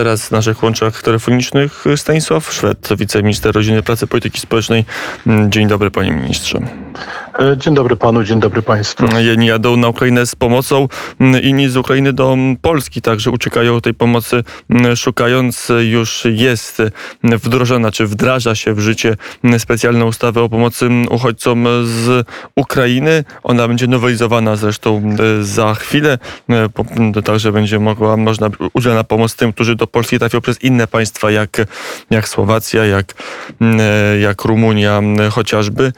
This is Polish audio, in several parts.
Teraz w naszych łączach telefonicznych Stanisław Szwed, wiceminister rodziny, pracy, polityki społecznej. Dzień dobry panie ministrze. E, dzień dobry panu, dzień dobry państwu. Jedni jadą na Ukrainę z pomocą, inni z Ukrainy do Polski także uciekają tej pomocy szukając. Już jest wdrożona, czy wdraża się w życie specjalna ustawa o pomocy uchodźcom z Ukrainy. Ona będzie nowelizowana zresztą za chwilę. Także będzie mogła, można udzielna pomoc tym, którzy do Polski trafią przez inne państwa, jak, jak Słowacja, jak, jak Rumunia chociażby.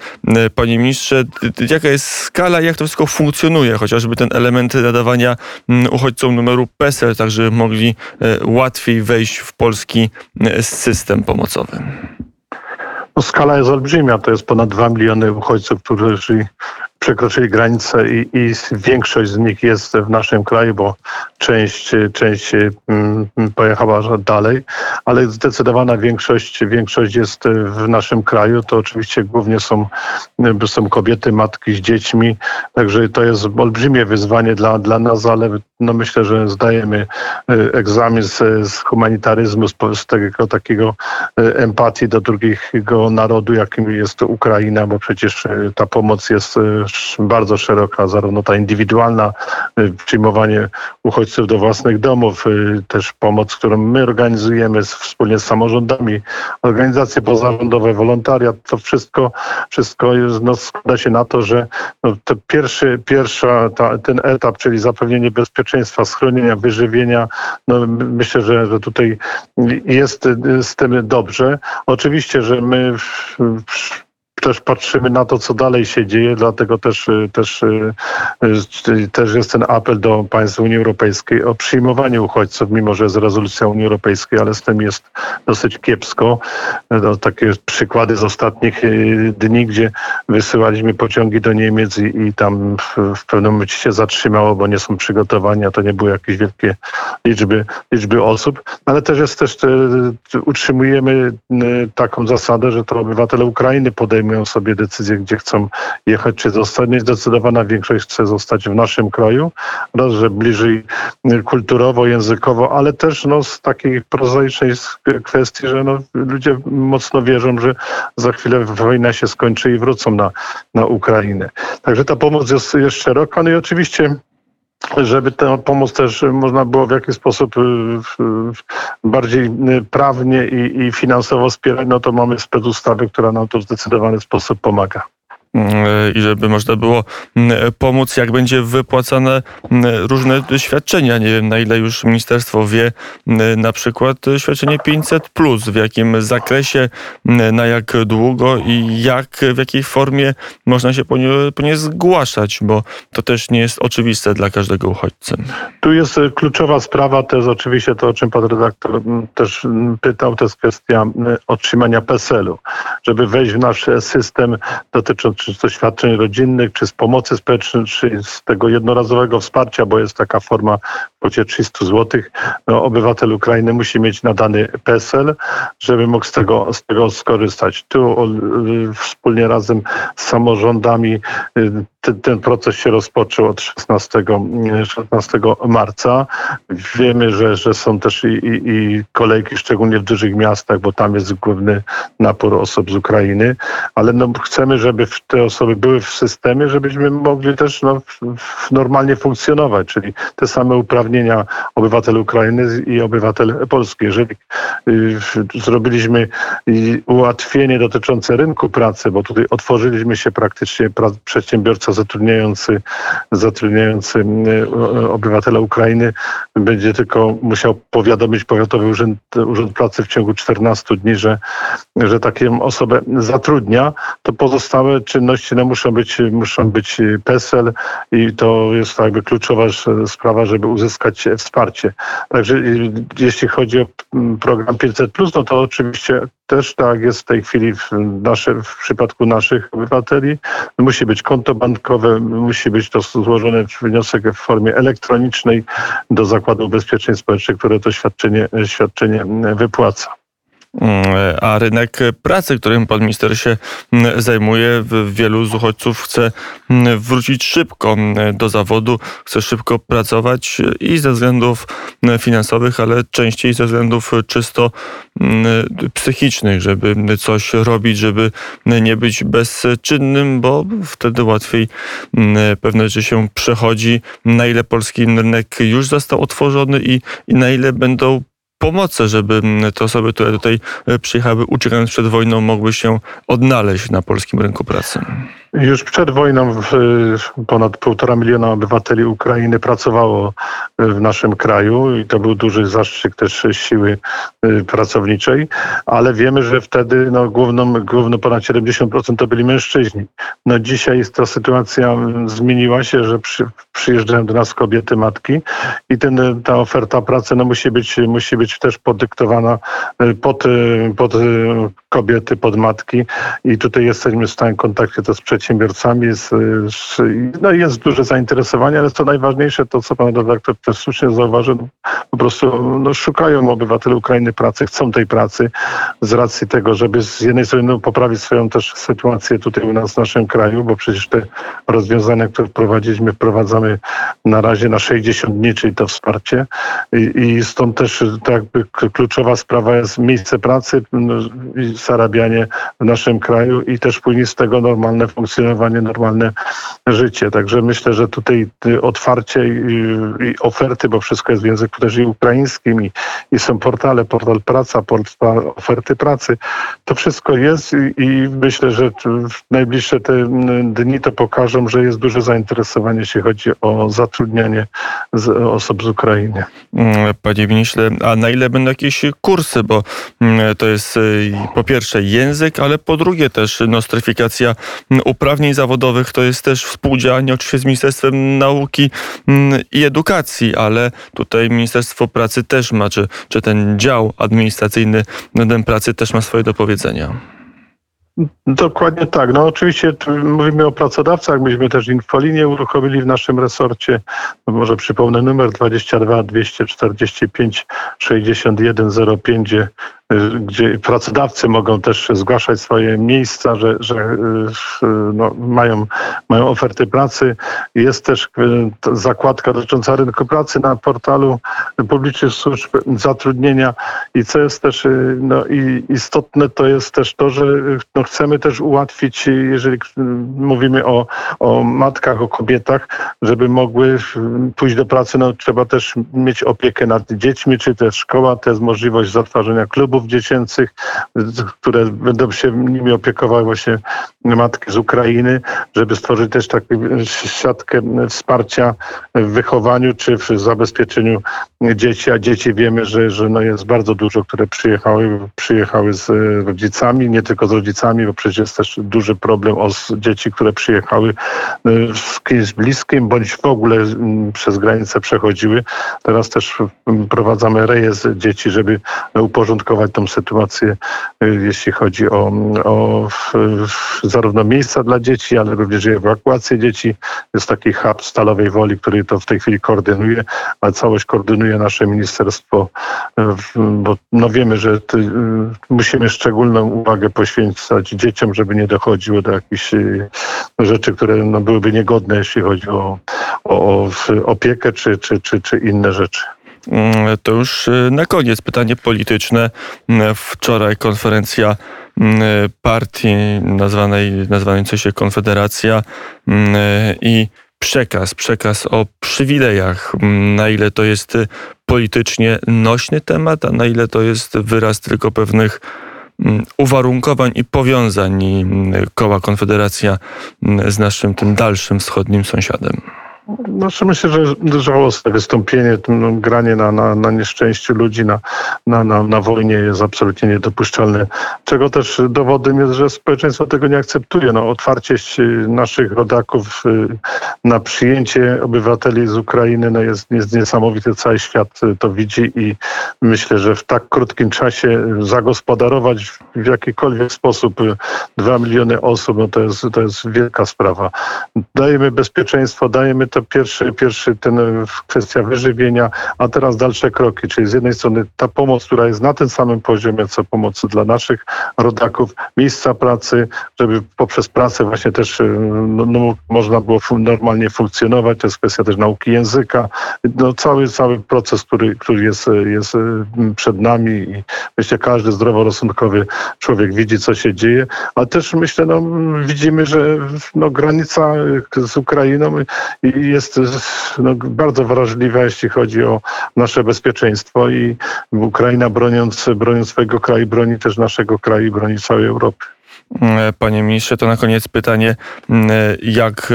Panie ministrze, jaka jest skala, jak to wszystko funkcjonuje, chociażby ten element nadawania mm, uchodźcom numeru PESEL, tak żeby mogli e, łatwiej wejść w polski e, system pomocowy? No, skala jest olbrzymia, to jest ponad 2 miliony uchodźców, którzy przekroczyli granicę i, i, większość z nich jest w naszym kraju, bo część, część mm, pojechała dalej, ale zdecydowana większość, większość jest w naszym kraju. To oczywiście głównie są, są kobiety, matki z dziećmi, także to jest olbrzymie wyzwanie dla, dla nas, ale no myślę, że zdajemy e, egzamin z, z humanitaryzmu, z, z tego takiego empatii do drugiego narodu, jakim jest Ukraina, bo przecież ta pomoc jest bardzo szeroka, zarówno ta indywidualna, y, przyjmowanie uchodźców do własnych domów, y, też pomoc, którą my organizujemy wspólnie z samorządami, organizacje pozarządowe, wolontariat, to wszystko, wszystko no, składa się na to, że no, to pierwszy, pierwsza, ta, ten etap, czyli zapewnienie bezpieczeństwa, schronienia, wyżywienia, no, myślę, że, że tutaj jest z tym dobrze. Oczywiście, że my w, w, też patrzymy na to, co dalej się dzieje, dlatego też, y, też, y, y, też jest ten apel do państw Unii Europejskiej o przyjmowanie uchodźców, mimo że jest rezolucja Unii Europejskiej, ale z tym jest dosyć kiepsko. No, takie przykłady z ostatnich dni, gdzie wysyłaliśmy pociągi do Niemiec i, i tam w, w pewnym momencie się zatrzymało, bo nie są przygotowani, a to nie były jakieś wielkie liczby, liczby osób, ale też jest też, utrzymujemy taką zasadę, że to obywatele Ukrainy podejmują podejmują sobie decyzję, gdzie chcą jechać czy zostać. Zdecydowana większość chce zostać w naszym kraju. Raz, że bliżej kulturowo, językowo, ale też no, z takiej prozaicznej kwestii, że no, ludzie mocno wierzą, że za chwilę wojna się skończy i wrócą na, na Ukrainę. Także ta pomoc jest, jest szeroka. No i oczywiście żeby tę pomoc też można było w jakiś sposób y, bardziej y, prawnie i, finansowo wspierać, no to mamy specustawy, która nam to w zdecydowany sposób pomaga i żeby można było mm, pomóc, jak będzie wypłacane mm, różne świadczenia. Nie wiem, na ile już ministerstwo wie, mm, na przykład świadczenie 500, plus, w jakim zakresie, na jak długo i jak, w jakiej formie można się po nie, po nie zgłaszać, bo to też nie jest oczywiste dla każdego uchodźcy. Tu jest e, kluczowa sprawa, to jest oczywiście to, o czym pan redaktor też pytał, to jest kwestia otrzymania PESEL-u. Żeby wejść w nasz system dotyczący czy to świadczeń rodzinnych, czy z pomocy społecznej, czy z tego jednorazowego wsparcia, bo jest taka forma kwocie 300 zł. No, obywatel Ukrainy musi mieć nadany PESEL, żeby mógł z tego, z tego skorzystać. Tu y, wspólnie razem z samorządami y, ten, ten, proces się rozpoczął od 16, 16 marca. Wiemy, że, że są też i, i, i, kolejki, szczególnie w dużych miastach, bo tam jest główny napór osób z Ukrainy, ale no, chcemy, żeby te osoby były w systemie, żebyśmy mogli też no, normalnie funkcjonować, czyli te same uprawnienia obywatel Ukrainy i obywatel Polski. Jeżeli y, zrobiliśmy ułatwienie dotyczące rynku pracy, bo tutaj otworzyliśmy się praktycznie przedsiębiorca zatrudniający, zatrudniający e, obywatela Ukrainy będzie tylko musiał powiadomić Powiatowy Urząd, Urząd Pracy w ciągu 14 dni, że, że taką osobę zatrudnia, to pozostałe czynności no, muszą, być, muszą być PESEL i to jest jakby kluczowa sprawa, żeby uzyskać wsparcie. Także jeśli chodzi o program 500+, no to oczywiście też tak jest w tej chwili w, nasze, w przypadku naszych obywateli. Musi być konto bankowe, musi być to złożony wniosek w formie elektronicznej do Zakładu Ubezpieczeń Społecznych, które to świadczenie, świadczenie wypłaca. Mm, a rynek pracy, którym pan minister się mm, zajmuje, wielu z uchodźców chce mm, wrócić szybko do zawodu, chce szybko pracować i ze względów finansowych, ale częściej ze względów czysto psychicznych, żeby coś robić, żeby nie być bezczynnym, bo wtedy łatwiej pewne rzeczy się przechodzi. Na ile polski rynek już został otworzony i, i na ile będą pomocy, żeby mm, te osoby, które tutaj e, przyjechały uciekając przed wojną, mogły się odnaleźć na polskim rynku pracy? Już przed wojną ponad półtora miliona obywateli Ukrainy pracowało w naszym kraju i to był duży zastrzyk też siły y, pracowniczej, ale wiemy, że wtedy no, główną, główno ponad 70% to byli mężczyźni. No dzisiaj ta sytuacja zmieniła się, że przy, przyjeżdżają do nas kobiety, matki i ten, ta oferta pracy no, musi, być, musi być też podyktowana y, pod, y, pod kobiety, pod matki i tutaj jesteśmy w stałym kontakcie to z przedsiębiorcami. Jest, no jest duże zainteresowanie, ale co najważniejsze, to co pan redaktor też słusznie zauważył, po prostu no, szukają obywatele Ukrainy pracy, chcą tej pracy z racji tego, żeby z jednej strony no, poprawić swoją też sytuację tutaj u nas w naszym kraju, bo przecież te rozwiązania, które wprowadziliśmy, wprowadzamy na razie na 60 dni, czyli to wsparcie i, i stąd też tak kluczowa sprawa jest miejsce pracy no, zarabianie w naszym kraju i też później z tego normalne funkcjonowanie, normalne życie. Także myślę, że tutaj otwarcie i, i oferty, bo wszystko jest w języku też i ukraińskim i, i są portale, portal praca, portal oferty pracy. To wszystko jest i, i myślę, że w najbliższe te dni to pokażą, że jest duże zainteresowanie, jeśli chodzi o zatrudnianie z, osób z Ukrainy. Mm, panie ministrze, a na ile będą jakieś kursy, bo mm, to jest y, po pierwsze język, ale po drugie też nostryfikacja uprawnień zawodowych, to jest też współdziałanie oczywiście z Ministerstwem Nauki i Edukacji, ale tutaj Ministerstwo Pracy też ma, czy, czy ten dział administracyjny pracy też ma swoje do powiedzenia. Dokładnie tak. No oczywiście mówimy o pracodawcach. Myśmy też infolinię uruchomili w naszym resorcie. No może przypomnę numer 22 245 61 05, gdzie gdzie pracodawcy mogą też zgłaszać swoje miejsca, że, że y, no, mają, mają oferty pracy. Jest też y, zakładka dotycząca rynku pracy na portalu publicznych służb zatrudnienia. I co jest też y, no, i istotne, to jest też to, że no, chcemy też ułatwić, jeżeli mówimy o, o matkach, o kobietach, żeby mogły pójść do pracy, no trzeba też mieć opiekę nad dziećmi, czy też szkoła, to jest możliwość zatwarzania klubów klubów dziecięcych, które będą się nimi opiekowały właśnie matki z Ukrainy, żeby stworzyć też taką siatkę wsparcia w wychowaniu czy w zabezpieczeniu dzieci, a dzieci wiemy, że, że no jest bardzo dużo, które przyjechały, przyjechały z rodzicami, nie tylko z rodzicami, bo przecież jest też duży problem o dzieci, które przyjechały z kimś bliskim, bądź w ogóle przez granicę przechodziły. Teraz też prowadzamy rejestr dzieci, żeby uporządkować tą sytuację, y, jeśli chodzi o, o zarówno miejsca dla dzieci, ale również ewakuację dzieci. Jest taki hub Stalowej Woli, który to w tej chwili koordynuje, a całość koordynuje nasze ministerstwo, y, bo no wiemy, że ty, y, musimy szczególną uwagę poświęcać dzieciom, żeby nie dochodziło do jakichś rzeczy, które no, byłyby niegodne, jeśli chodzi o, o, o opiekę czy, czy, czy, czy inne rzeczy. Mm, to już y, na koniec pytanie polityczne. Mm, wczoraj konferencja mm, partii nazwanej, nazywającej się Konfederacja i przekaz, przekaz o przywilejach. Na ile to jest politycznie nośny temat, a na ile to jest wyraz tylko pewnych uwarunkowań i powiązań koła Konfederacja z naszym tym dalszym wschodnim sąsiadem. Znaczy myślę, że żałosne wystąpienie, no, granie na, na, na nieszczęściu ludzi, na, na, na, na wojnie jest absolutnie niedopuszczalne. Czego też dowodem jest, że społeczeństwo tego nie akceptuje. No, otwarcie naszych rodaków y, na przyjęcie obywateli z Ukrainy no, jest, jest niesamowite. Cały świat to widzi i myślę, że w tak krótkim czasie zagospodarować w jakikolwiek sposób dwa miliony osób, no to jest, to jest wielka sprawa. Dajemy bezpieczeństwo, dajemy te pierwszy, pierwszy ten e, kwestia wyżywienia, a teraz dalsze kroki, czyli z jednej strony ta pomoc, która jest na tym samym poziomie, co pomocy dla naszych rodaków, miejsca pracy, żeby poprzez pracę właśnie też e, no, no, można było normalnie funkcjonować, to jest kwestia też nauki języka, no, cały, cały proces, który, który jest, e, jest przed nami i myślę, każdy zdroworozsądkowy człowiek widzi, co się dzieje, ale też myślę, no, widzimy, że no, granica z Ukrainą jest no, bardzo wrażliwa, jeśli chodzi o nasze bezpieczeństwo i Ukraina broniąc, broniąc swojego kraju, broni też naszego kraju i broni całej Europy. E, Panie ministrze, to na koniec pytanie, m, jak e,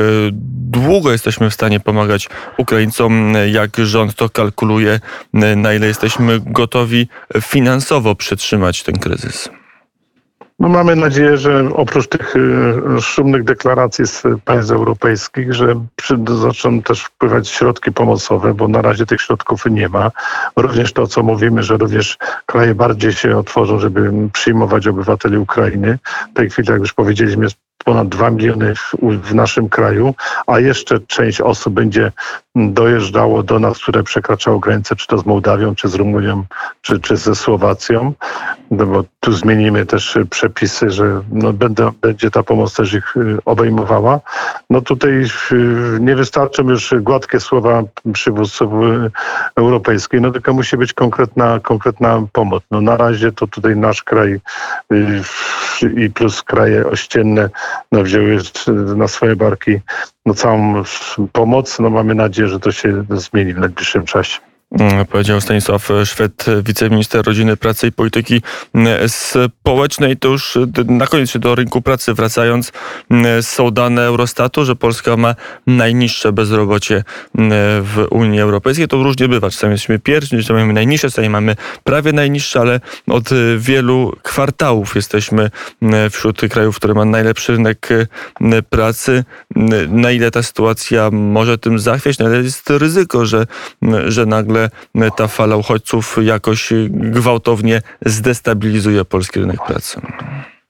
długo jesteśmy w stanie pomagać Ukraińcom, jak rząd to kalkuluje, m, na ile jesteśmy gotowi finansowo przetrzymać ten kryzys? No mamy nadzieję, że oprócz tych y, szumnych deklaracji z państw europejskich, że przy, zaczną też wpływać środki pomocowe, bo na razie tych środków nie ma. Również to, co mówimy, że również kraje bardziej się otworzą, żeby przyjmować obywateli Ukrainy. W tej chwili, jak już powiedzieliśmy, jest ponad 2 miliony w, naszym kraju, a jeszcze część osób będzie dojeżdżało do nas, które przekraczało granicę, czy to z Mołdawią, czy z Rumunią, czy, czy ze Słowacją, no bo tu zmienimy też y, przepisy, że no będę, będzie ta pomoc też ich y, obejmowała. No tutaj y, nie wystarczą już gładkie słowa przywódców europejskich, no tylko musi być konkretna, konkretna pomoc. No na razie to tutaj nasz kraj i plus kraje ościenne no wzięły na swoje barki no całą pomoc. No mamy nadzieję, że to się zmieni w najbliższym czasie. Mm, Powiedział Stanisław Szwed, wiceminister rodziny, pracy i polityki mm, społecznej. To już d- na koniec się do rynku pracy wracając, mm, są dane Eurostatu, że Polska ma najniższe bezrobocie w Unii Europejskiej. To różnie bywa. Czasami jesteśmy pierwsi, czasami mamy najniższe, czasami mamy prawie najniższe, ale od y, wielu kwartałów jesteśmy wśród krajów, które ma najlepszy rynek y, pracy. Na ile ta sytuacja może tym zachwiać, na ile jest ryzyko, że, że nagle ta fala uchodźców jakoś gwałtownie zdestabilizuje polski rynek pracy.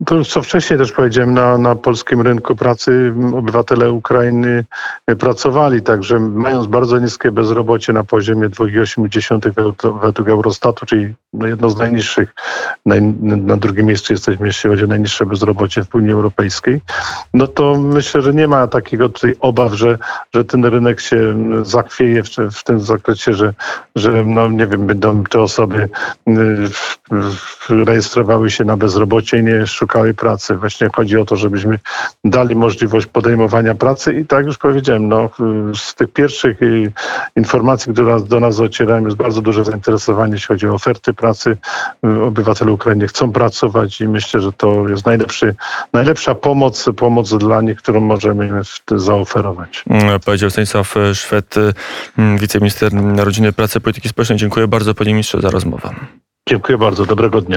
To już co wcześniej też powiedziałem, na, na polskim rynku pracy obywatele Ukrainy e, pracowali, także mając bardzo niskie bezrobocie na poziomie 2,8 według- Eurostatu, czyli no jedno z najniższych, naj, na drugim miejscu jesteśmy, jeśli chodzi o najniższe bezrobocie w Unii Europejskiej, no to myślę, że nie ma takiego tutaj obaw, że, że ten rynek się zachwieje w, w tym zakresie, że, że no nie wiem, będą te osoby rejestrowały się na bezrobocie i nie szukały pracy. Właśnie chodzi o to, żebyśmy dali możliwość podejmowania pracy i tak już powiedziałem, no, z tych pierwszych y, informacji, które do nas docierają, jest bardzo duże zainteresowanie, jeśli chodzi o oferty pracy. Y, Obywatele Ukrainy chcą pracować i myślę, że to jest najlepszy, najlepsza pomoc, pomoc dla nich, którą możemy zaoferować. Mm, Powiedział Stanisław Szwed, mm, wiceminister rodziny, pracy i polityki społecznej. Dziękuję bardzo panie ministrze za rozmowę. Dziękuję bardzo, dobrego dnia.